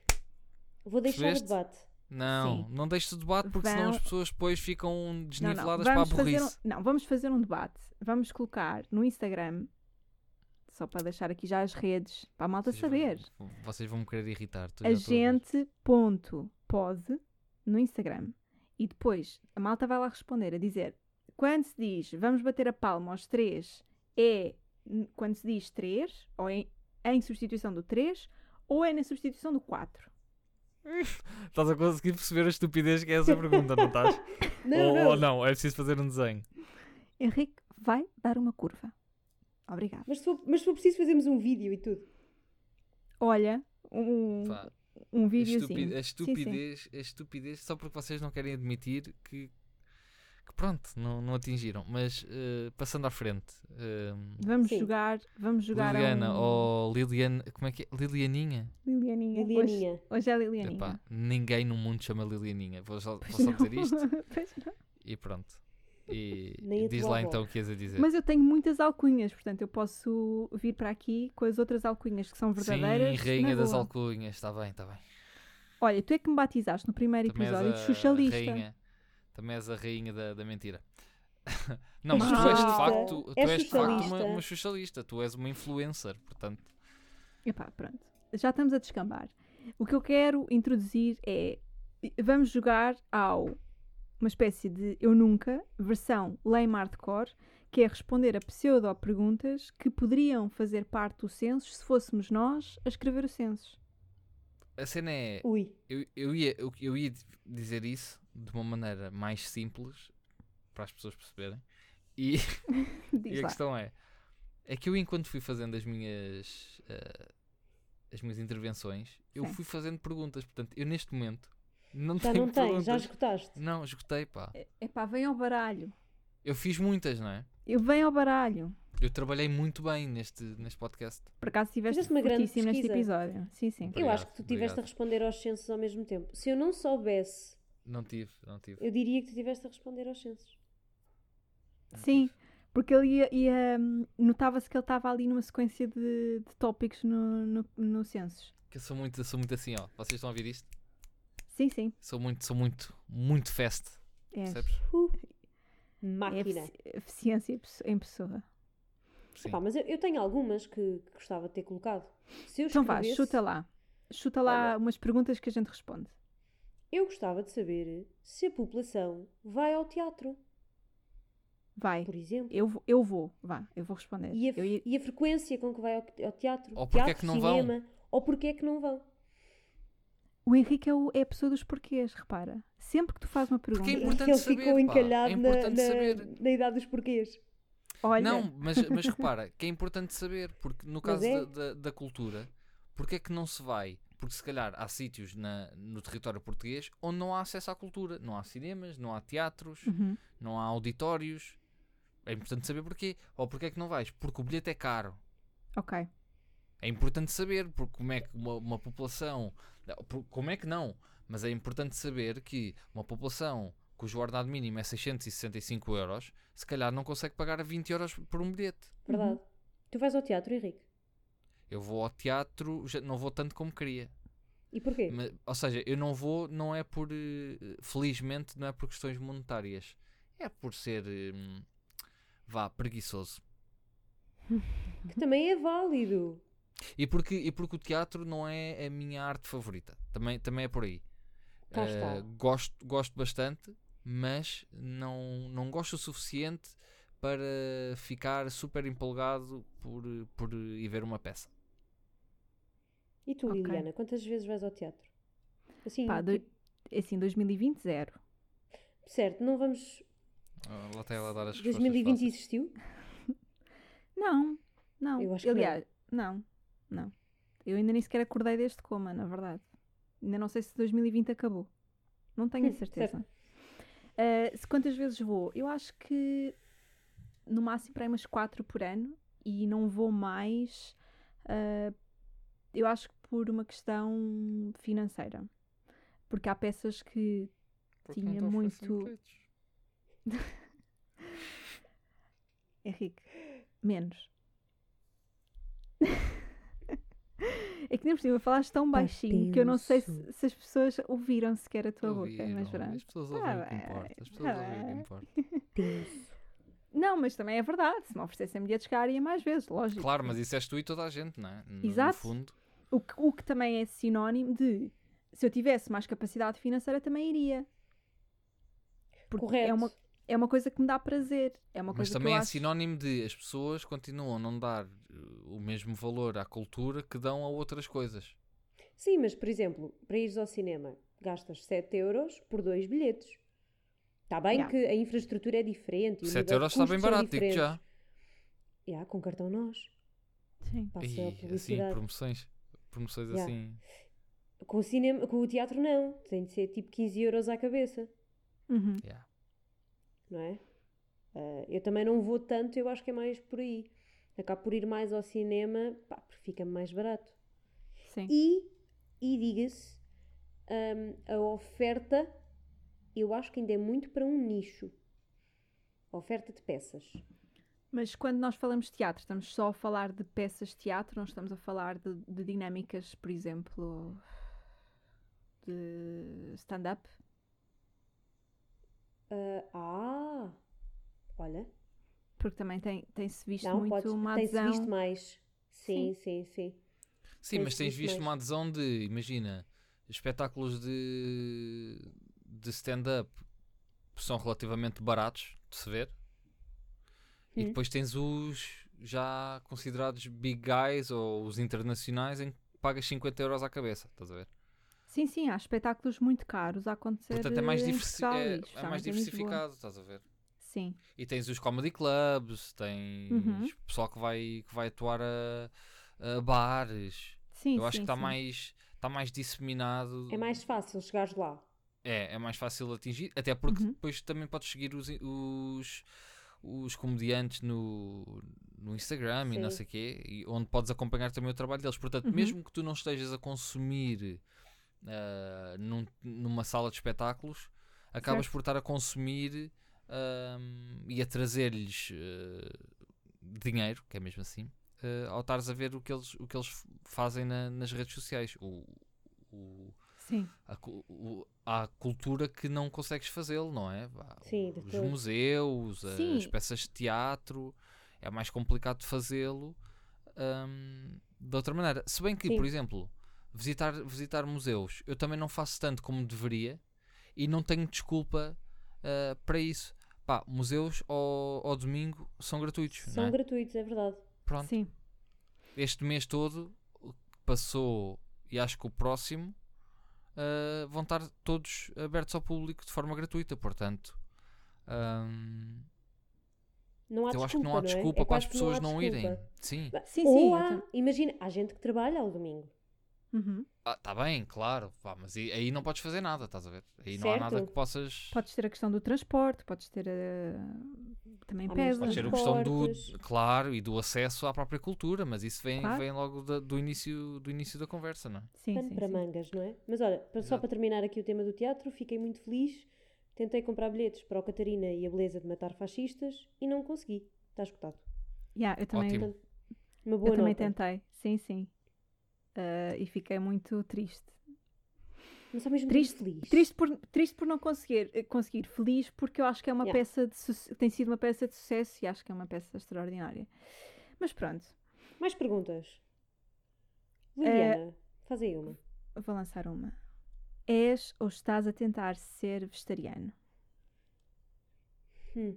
Vou deixar Percebeste? o debate. Não, Sim. não deixes o debate porque senão as pessoas depois ficam Não, não. desniveladas para a burrice. um, não, vamos fazer um debate. Vamos colocar no Instagram, só para deixar aqui já as redes, para a malta Vocês saber. vão- Vocês vão me querer irritar. a gente ponto pode no Instagram e depois a malta vai lá responder a dizer quando se diz vamos bater a palma aos três é quando se diz três ou em, em substituição do três ou é na substituição do quatro Estás a conseguir perceber a estupidez que é essa pergunta, não estás? Não, ou, não. ou não, é preciso fazer um desenho. Henrique vai dar uma curva obrigado Mas se, for, mas se for preciso, fazemos um vídeo e tudo. olha um, Pá, um a, videozinho estupi- a Sim, sim. estupidez, a estupidez, só porque vocês não querem admitir que, que pronto, não, não atingiram. Mas eh, passando à frente, eh, vamos Sim. jogar vamos jogar Liliana a um... ou Liliana, como é que é? Lilianinha? Lilianinha Lilianinha. Hoje, hoje é Lilianinha Epá, ninguém no mundo chama Lilianinha. Vou só, vou só dizer isto e pronto. E, e diz lá avó. então o que ias a dizer. Mas eu tenho muitas alcunhas, portanto eu posso vir para aqui com as outras alcunhas que são verdadeiras. Sim, rainha das alcunhas, está bem, está bem. Olha, tu é que me batizaste no primeiro Também és episódio de Xuxalista. rainha, também és a rainha da, da mentira. Não, mas tu és de facto, tu És és de facto uma, uma xuxalista, tu és uma influencer, portanto. Epá, pronto. Já estamos a descambar. O que eu quero introduzir é. Vamos jogar ao. Uma espécie de Eu Nunca, versão lame hardcore, que é responder a pseudo-perguntas que poderiam fazer parte do censo se fôssemos nós a escrever o censo. A cena é. Ui. Eu, eu, ia, eu, eu ia dizer isso de uma maneira mais simples para as pessoas perceberem. E, e a questão é: é que eu, enquanto fui fazendo as minhas, eh, as minhas intervenções, eu Sim. fui fazendo perguntas. Portanto, eu neste momento não Já tenho não tens, perguntas. já esgotaste. Não, esgotei, pá. Epá, vem ao baralho. Eu fiz muitas, não é? Eu venho ao baralho. Eu trabalhei muito bem neste, neste podcast. Por acaso Fizeste uma grande fortíssimo neste pesquisa. episódio. Sim, sim. Eu Obrigado, acho que tu tiveste obrigado. a responder aos censos ao mesmo tempo. Se eu não soubesse, Não tive, não tive. eu diria que tu tiveste a responder aos censos. não Sim, tive. porque ele ia. ia, hum, Notava-se que ele estava ali numa sequência de, de tópicos no, no, no census. Que eu sou muito, eu sou muito assim, ó. Vocês estão a ouvir isto? Sim, sim. Sou muito, sou muito, muito fast. É, Percebes? Uh, é máquina. efici- eficiência em pessoa. Sim. Epá, mas eu, eu tenho algumas que, que gostava de ter colocado. Se eu Então vá, chuta lá. Chuta lá Olha. umas perguntas que a gente responde. Eu gostava de saber se a população vai ao teatro, Vai. por exemplo. Eu, vou- eu vou, vá, eu vou responder. E a, Eu e a frequência com que vai ao, ao teatro. Ou porque é teatro, que não vão? cinema, Ou porque é que não vão. O Henrique é, o- é a pessoa dos porquês, repara. Sempre que tu fazes uma pergunta. é importante ele saber, ficou pá. encalhado É na, na- saber. na idade dos porquês. Olha, Não, mas, mas repara, que é importante saber, porque no caso é. da, da, da cultura, porque é que não se vai? Porque se calhar há sítios na, no território português onde não há acesso à cultura. Não há cinemas, não há teatros, Uhum. não há auditórios. É importante saber porquê. Ou porque é que não vais? Porque o bilhete é caro. ok. É importante saber, porque como é que uma, uma população. Como é que não? Mas é importante saber que uma população cujo ordenado mínimo é 665 euros, se calhar não consegue pagar 20 euros por um bilhete. Verdade. Uhum. Tu vais ao teatro, Henrique? Eu vou ao teatro, já não vou tanto como queria. E porquê? Mas- ou seja, eu não vou, não é por. eh, Felizmente, não é por questões monetárias. É por ser. hum, vá, preguiçoso. Que também é válido. E porque, e porque o teatro não é a minha arte favorita. Também, também é por aí. Está. gosto, gosto bastante, mas não, não gosto o suficiente para ficar super empolgado por, por ir ver uma peça. E tu, Ok. Liliana, quantas vezes vais ao teatro? Assim, Pá, do, tipo, assim, 2020, zero. certo, não vamos. Ah, lá está ela a dar as respostas 2020 fáceis. existiu? Não, não. Eu acho que Aliás, não. não, Eu ainda nem sequer acordei deste coma, na verdade. Ainda não sei se 2020 acabou. Não tenho a Hum, certeza. Ah, se quantas vezes vou? Eu acho que no máximo para aí umas 4 por ano e não vou mais. ah, eu acho que por uma questão financeira. Porque há peças que Porque tinha não muito-. Henrique, menos. É que nem por cima falaste tão baixinho que eu não sei se, se as pessoas ouviram sequer a tua boca, Ouviram, mas pronto. As pessoas Tá ouvem o que importa. As pessoas ouvem o que importa. Não, mas também é verdade. Se me oferecessem bilhetes cá, iria mais vezes, lógico. Claro, mas isso és tu e toda a gente, não é? No, no Exato. fundo. O, que, o que também é sinónimo de se eu tivesse mais capacidade financeira, também iria. Porque Correto. é uma, é uma coisa que me dá prazer. É uma Mas coisa também que eu é acho... sinónimo de as pessoas continuam a não dar o mesmo valor à cultura que dão a outras coisas. Sim, mas por exemplo, para ires ao cinema, gastas 7 euros por dois bilhetes. Está bem Yeah. que a infraestrutura é diferente. e o 7 nível de euros está bem são barato, digo já. Yeah, com cartão nós. Sim. E assim, promoções. Promoções Yeah. assim. Com o cinema, com o teatro não. Tem de ser tipo 15 euros à cabeça, Uhum. Yeah. não é? Ah, eu também não vou tanto, eu acho que é mais por aí. Acabo por ir mais ao cinema, pá, porque fica mais barato. Sim. E, e diga-se, hum, a oferta, eu acho que ainda é muito para um nicho. A oferta de peças. Mas quando nós falamos de teatro, estamos só a falar de peças de teatro, não estamos a falar de, de dinâmicas, por exemplo, de stand-up? Ah, ah, olha, Porque também tem- tem-se visto não, muito podes, uma tem-se adesão. visto mais. Sim, sim, sim. Sim, Tens mas tens visto visto uma adesão de, imagina, espetáculos de, de stand-up são relativamente baratos de se ver. E Hum. depois tens os já considerados big guys ou os internacionais em que pagas 50 euros à cabeça, estás a ver? Sim, sim, há espetáculos muito caros a acontecer Portanto, é mais, diversi- é- e é mais Lisboa. diversificado, estás a ver? Sim, E tens os comedy clubs, tens Uhum. pessoal que vai, que vai atuar a, a bares. sim, Eu acho sim, que está sim. mais, está mais disseminado. É mais fácil chegares lá. É, é mais fácil atingir, até porque Uhum. depois também podes seguir os, os, os comediantes no, no Instagram e não Sim. sei o quê, e onde podes acompanhar também o trabalho deles. Portanto, Uhum. mesmo que tu não estejas a consumir ah, num- numa sala de espetáculos, acabas Certo. por estar a consumir ahm, e a trazer-lhes ah, dinheiro, que é mesmo assim, ah, ao estares a ver o que eles, o que eles fazem na- nas redes sociais. O, o, Sim, a, o- há cultura que não consegues fazê-lo, não é? Sim, Os todo. museus, as Sim. peças de teatro, é mais complicado de fazê-lo hum, de outra maneira. Se bem que, Sim. por exemplo, visitar, visitar museus, eu também não faço tanto como deveria e não tenho desculpa ah, para isso. Pá, museus ao, ao domingo são gratuitos. não São é? gratuitos, é verdade. Pronto, Sim. este mês todo o que passou e acho que o próximo ah, vão estar todos abertos ao público de forma gratuita. Portanto, hum, Não há eu desculpa, acho que não há é? desculpa É para quase as não pessoas não, desculpa. irem. Sim. Bah, Sim, Ou sim, eu há, tam- imagina, há gente que trabalha ao domingo. Uhum. Ah, tá bem, claro. Pá, mas aí, aí não podes fazer nada, estás a ver? Aí não há nada Certo. que possas. Podes ter a questão do transporte, podes ter eh, também menos pesa. Pode ser a questão do, claro, e do acesso à própria cultura, mas isso vem, Claro. vem logo da- do, início, do início da conversa, não é? Sim, Pano sim, para sim. mangas, não é? Mas olha, para- só Exato. para terminar aqui o tema do teatro, fiquei muito feliz. Tentei comprar bilhetes para o Catarina e a Beleza de Matar Fascistas e não consegui. Está escutado. Yeah, eu também, Ótimo. Uma boa eu também nota. tentei, sim, sim. Eh, e fiquei muito triste. Mas ao mesmo Triste- feliz. Triste por, triste por não conseguir, eh, conseguir, feliz porque eu acho que é uma Yeah. peça de tem sido uma peça de sucesso e acho que é uma peça extraordinária. Mas pronto, Mais perguntas? Eh, Liliana, faz aí uma. vou lançar uma. És ou estás a tentar ser vegetariano? Hum.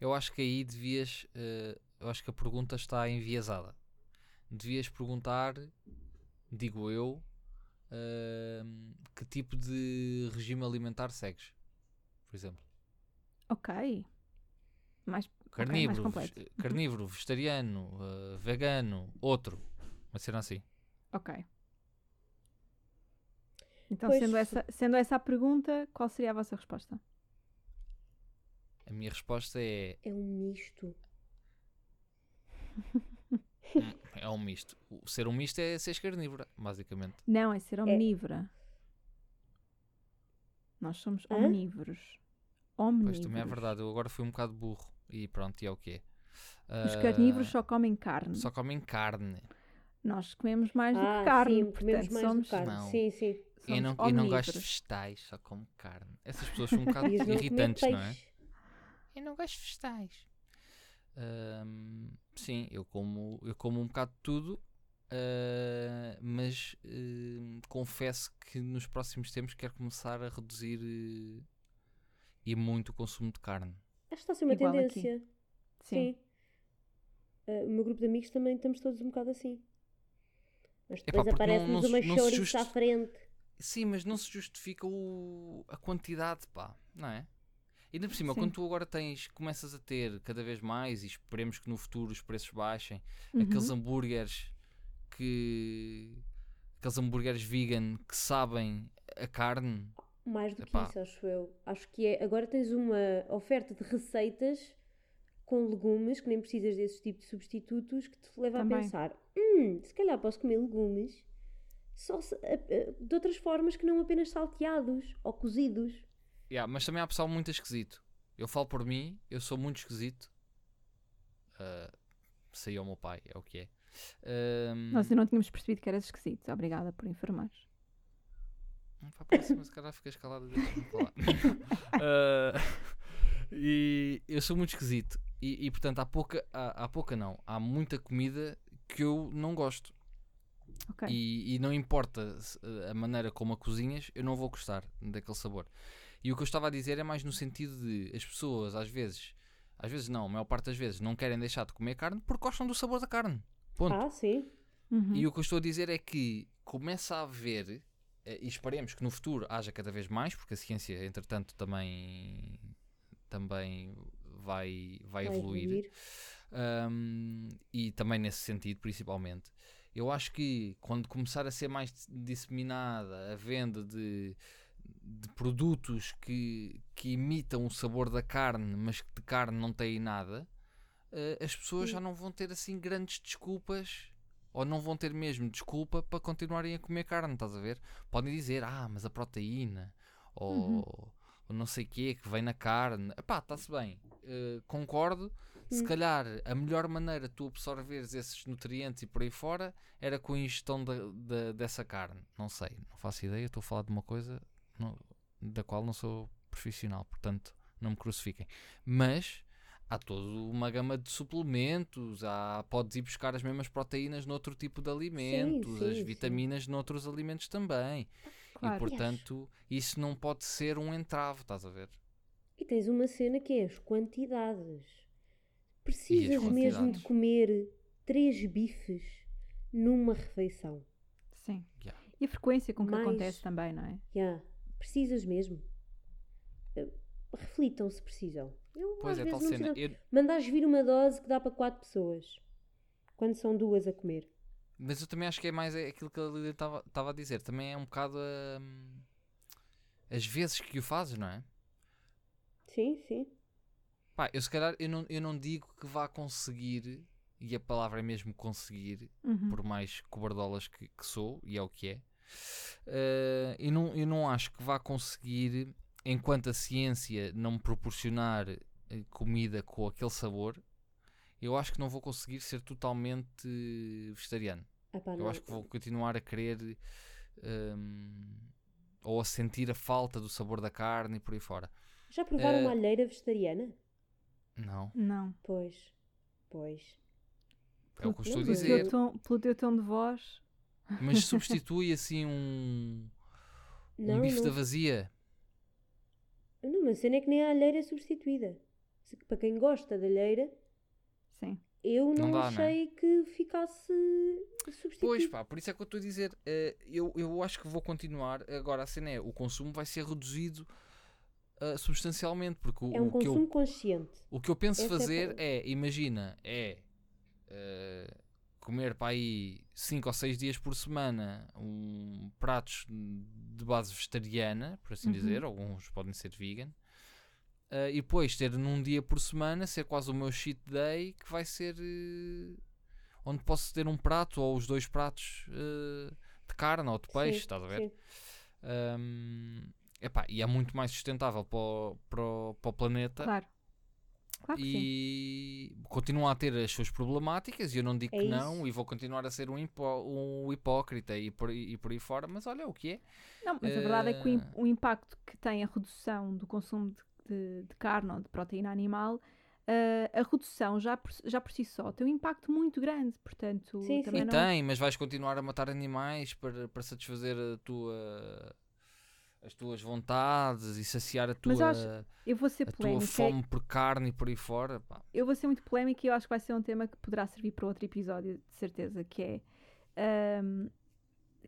Eu acho que aí devias. eh, eu acho que a pergunta está enviesada. Devias perguntar, digo eu, ehm, que tipo de regime alimentar segues, por exemplo. Ok. Mais, Carnívoro, completo. vege- carnívoro vegetariano, eh, vegano, outro. Uma cena assim. ok. Então, Pois, sendo se- essa, sendo essa a pergunta, qual seria a vossa resposta? A minha resposta é. É um misto. é um misto. O ser um misto é ser carnívora, basicamente. Não, é ser omnívora. Nós somos Hã? omnívoros. Omnívoros. Pois também é verdade. Eu agora fui um bocado burro. E pronto, e é o que é. Os Ah, carnívoros só comem carne. só comem carne. Nós comemos mais do ah, que carne. sim, comemos portanto, mais somos, do carne. Não. Sim, sim. E não, e não gosto de omnívoros. vegetais, só como carne. Essas pessoas são um bocado Devias não irritantes, não é? Eu não gosto de vegetais. Ahm, sim, eu como, eu como um bocado de tudo, ah, mas ahm, confesso que nos próximos tempos quero começar a reduzir eh, e muito o consumo de carne. Acho que está a ser uma Igual aqui. tendência. Sim. Sim. Ah, o meu grupo de amigos também estamos todos um bocado assim. Mas depois aparece-nos uma chouriça justi- à frente. Sim, mas não se justifica o- a quantidade, pá, não é? E ainda por cima, Sim. quando tu agora tens, começas a ter cada vez mais, e esperemos que no futuro os preços baixem, Uhum. aqueles hambúrgueres que. aqueles hambúrgueres vegan que sabem a carne. Mais do que Epá. isso, acho eu. Acho que é. Agora tens uma oferta de receitas com legumes, que nem precisas desses tipos de substitutos, que te leva Também. a pensar: hum, se calhar posso comer legumes só se- a- a- de outras formas que não apenas salteados ou cozidos. Yeah, mas também há pessoal muito esquisito. Eu falo por mim, eu sou muito esquisito. Ah, sei ao meu pai, é o que é. Nós não tínhamos percebido que eras esquisito. Obrigada por informar. Para a próxima, se calhar ficas calado. Ah, e eu sou muito esquisito. E, e, portanto, há pouca, há, há pouca não, há muita comida que eu não gosto. Ok. E, e não importa a maneira como a cozinhas, eu não vou gostar daquele sabor. E o que eu estava a dizer é mais no sentido de as pessoas, às vezes, às vezes não, a maior parte das vezes, não querem deixar de comer carne porque gostam do sabor da carne. Ponto. Ah, sim. Uhum. E o que eu estou a dizer é que começa a haver, eh, e esperemos que no futuro haja cada vez mais, porque a ciência, entretanto, também, também vai, vai, Vai evoluir. evoluir. Um, e também nesse sentido, principalmente. Eu acho que quando começar a ser mais disseminada a venda de, de produtos que, que imitam o sabor da carne, mas que de carne não têm nada, eh, as pessoas Sim. já não vão ter assim grandes desculpas. Ou não vão ter mesmo desculpa para continuarem a comer carne, estás a ver? Podem dizer, ah, mas a proteína, ou, Uhum. ou não sei o que que vem na carne. Epá, está-se bem. Eh, concordo, se calhar a melhor maneira de tu absorveres esses nutrientes e por aí fora era com a ingestão da, da- dessa carne. Não sei, não faço ideia, estou a falar de uma coisa não- da qual não sou profissional, portanto não me crucifiquem. Mas há toda uma gama de suplementos, há, podes ir buscar as mesmas proteínas noutro tipo de alimentos, sim, as sim. vitaminas noutros alimentos também. Claro. E portanto, isso não pode ser um entrave, estás a ver? E tens uma cena que é as quantidades. Precisas mesmo de quantidades? comer três bifes numa refeição. Sim. Yeah. E a frequência com que Mais- acontece também, não é? Já, precisas mesmo. Eh, Reflitam se precisam. Eu, Pois às é, tal cena. Eu- Mandares vir uma dose que dá para quatro pessoas. Quando são duas a comer. mas eu também acho que é mais aquilo que a Lília estava a dizer. Também é um bocado hum, as vezes que o fazes, não é? Sim, sim. Pá, eu se calhar eu não, eu não digo que vá conseguir, e a palavra é mesmo conseguir, Uhum. por mais cobardolas que, que sou, e é o que é, eh, eu, não, eu não acho que vá conseguir, enquanto a ciência não me proporcionar eh, comida com aquele sabor, eu acho que não vou conseguir ser totalmente vegetariano. Ah, pá, Eu não. acho que vou continuar a querer hum, ou a sentir a falta do sabor da carne e por aí fora. Já provaram Eh, uma alheira vegetariana? Não, Não. Pois. Pois. é o que eu estou a dizer. teu, tom, pelo teu tom de voz. Mas substitui assim um, um Não, bife não. da vazia. Não, mas a cena é que nem a alheira é substituída. Para quem gosta da alheira, Sim. eu não, Não dá, não é? achei que ficasse substituída. Pois pá, por isso é que eu estou a dizer. eh, eu, eu acho que vou continuar. Agora a cena é: o consumo vai ser reduzido ah, substancialmente. Porque o, É um o que eu consumo consciente. O que eu penso Essa é fazer palavra. é, imagina, é eh, comer para aí 5 ou 6 dias por semana um, pratos de base vegetariana, por assim Uhum. dizer, alguns podem ser vegan, eh, e depois ter num dia por semana ser quase o meu cheat day, que vai ser eh, onde posso ter um prato ou os dois pratos eh, de carne ou de peixe, Sim, estás a ver? Um, epá, e é muito mais sustentável para o, para o- para o planeta Claro. Claro que sim. e continua a ter as suas problemáticas e eu não digo É que não isso. e vou continuar a ser um, hipó- um hipócrita e por, aí- e por aí fora, mas olha o que é. Não, mas a verdade é que o, Eh, o impacto que tem a redução do consumo de, de- de carne ou de proteína animal, eh, a redução já por, já por si só tem um impacto muito grande. Portanto, Sim, E não. tem, mas vais continuar a matar animais para, para satisfazer a tua, as tuas vontades e saciar a tua, Mas acho- Eu vou ser a tua polémica. fome por carne e por aí fora. pá. Eu vou ser muito polémica e eu acho que vai ser um tema que poderá servir para outro episódio, de certeza, que é ahm,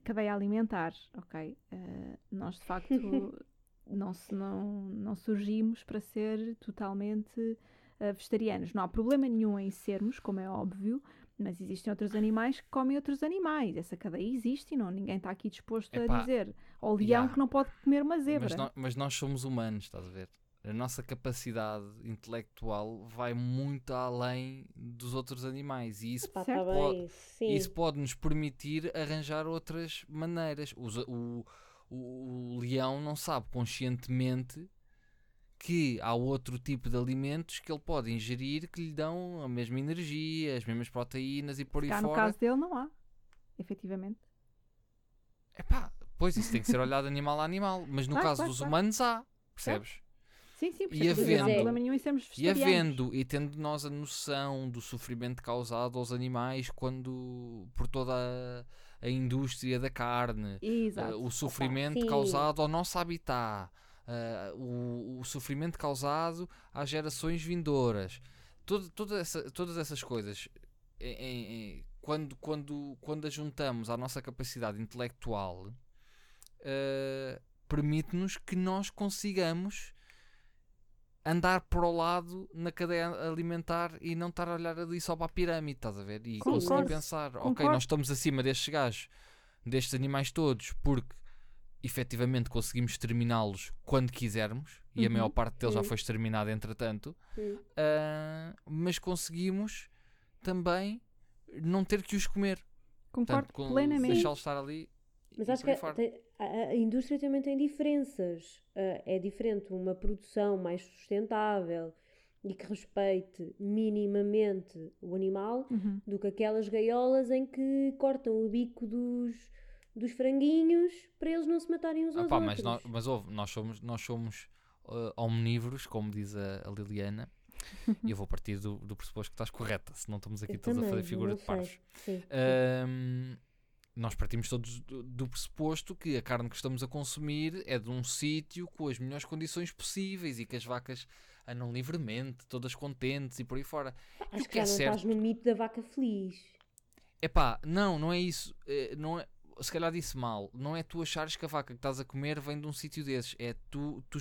cadeia alimentar, ok? Ah, nós de facto não, não, não surgimos para ser totalmente ah, vegetarianos. Não há problema nenhum em sermos, como é óbvio, mas existem outros animais que comem outros animais. Essa cadeia existe e não, ninguém está aqui disposto a Epá, dizer ao leão yeah. que não pode comer uma zebra. Mas, nó- mas nós somos humanos, estás a ver? A nossa capacidade intelectual vai muito além dos outros animais e isso, Pá, Certo. tá bem, sim. isso pode nos permitir arranjar outras maneiras. Os- O, o, o leão não sabe conscientemente que há outro tipo de alimentos que ele pode ingerir que lhe dão a mesma energia, as mesmas proteínas e por aí Cá no fora. caso dele não há, efetivamente. Epá, pois isso tem que ser olhado animal a animal, mas no Claro, caso claro, dos claro. humanos há, percebes? Sim, sim, E há havendo- nenhum E havendo e tendo nós a noção do sofrimento causado aos animais quando por toda a, a indústria da carne, uh, o sofrimento causado ao nosso habitat, uh, o, o sofrimento causado às gerações vindouras, toda, toda essa- todas essas coisas, em- em- quando, quando, quando as juntamos à nossa capacidade intelectual, uh, permite-nos que nós consigamos andar para o lado na cadeia alimentar e não estar a olhar ali só para a pirâmide, estás a ver? E conseguir pensar, ok, nós estamos acima destes gajos, destes animais todos, porque efetivamente conseguimos exterminá-los quando quisermos, e a Uhum. maior parte deles já Uhum. foi exterminada entretanto, Hum. ah, mas conseguimos também não ter que os comer. Concordo Portanto, com- plenamente. deixá-los estar ali. Mas acho que tem- a, a indústria também tem diferenças. Ah, é diferente uma produção mais sustentável e que respeite minimamente o animal Uhum. do que aquelas gaiolas em que cortam o bico dos, dos franguinhos para eles não se matarem uns Ah aos pá, outros. mas, nós, mas ouve, nós somos, nós somos ah, omnívoros, como diz a, a Liliana, E eu vou partir do, do pressuposto que estás correta, senão estamos aqui Eu todos a também, fazer figura de parvos. Ahm, nós partimos todos do, do pressuposto que a carne que estamos a consumir é de um sítio com as melhores condições possíveis e que as vacas andam livremente, todas contentes e por aí fora. E Acho o que já é não certo- estás no mito da vaca feliz. Epá, não, não é isso. Eh, Não é, se calhar disse mal. Não é tu achares que a vaca que estás a comer vem de um sítio desses. É tu, tu,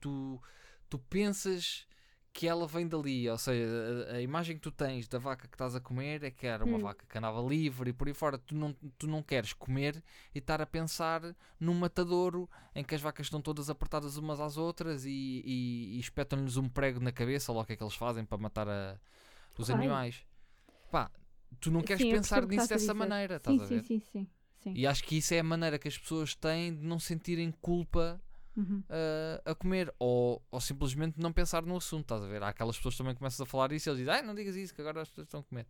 tu, tu pensas que ela vem dali. Ou seja, a, a imagem que tu tens da vaca que estás a comer é que era uma Hum. vaca que andava livre e por aí fora. Tu não, tu não queres comer e estar a pensar num matadouro em que as vacas estão todas apertadas umas às outras e, e, e espetam-lhes um prego na cabeça. Lá o que é que eles fazem para matar a- os Claro. animais. Pá, tu não queres Sim, pensar nisso dessa maneira, Sim, estás a ver? sim, sim, sim, sim. E acho que isso é a maneira que as pessoas têm de não sentirem culpa Uhum. ah, a comer ou, ou simplesmente não pensar no assunto, estás a ver? Há aquelas pessoas que também começam a falar isso e eles dizem, ai, não digas isso, que agora as pessoas estão a comer.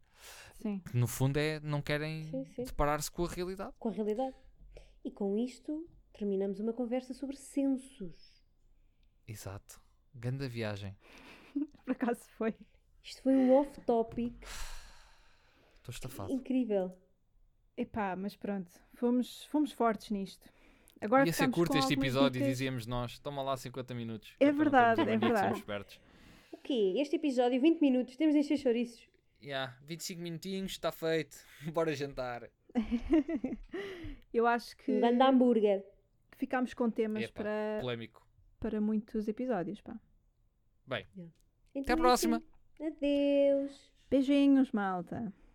Sim. Que no fundo é, não querem deparar-se com a realidade. Com a realidade. E com isto terminamos uma conversa sobre censos. Exato. Grande viagem. Por acaso foi. Isto foi um off-topic Estou estafado. incrível. Epá, mas pronto, fomos, fomos fortes nisto. Agora Ia ser curto este episódio e dizíamos nós, toma lá 50 minutos. É verdade, é a verdade. espertos. O quê? Este episódio, 20 minutos, temos de encher chouriços. Yeah, 25 minutinhos, está feito. Bora jantar. Eu acho que, grande hambúrguer. que ficámos com temas Epá, para, Polémico. para muitos episódios. Pá. Então, Até à é próxima. Adeus. Beijinhos, malta.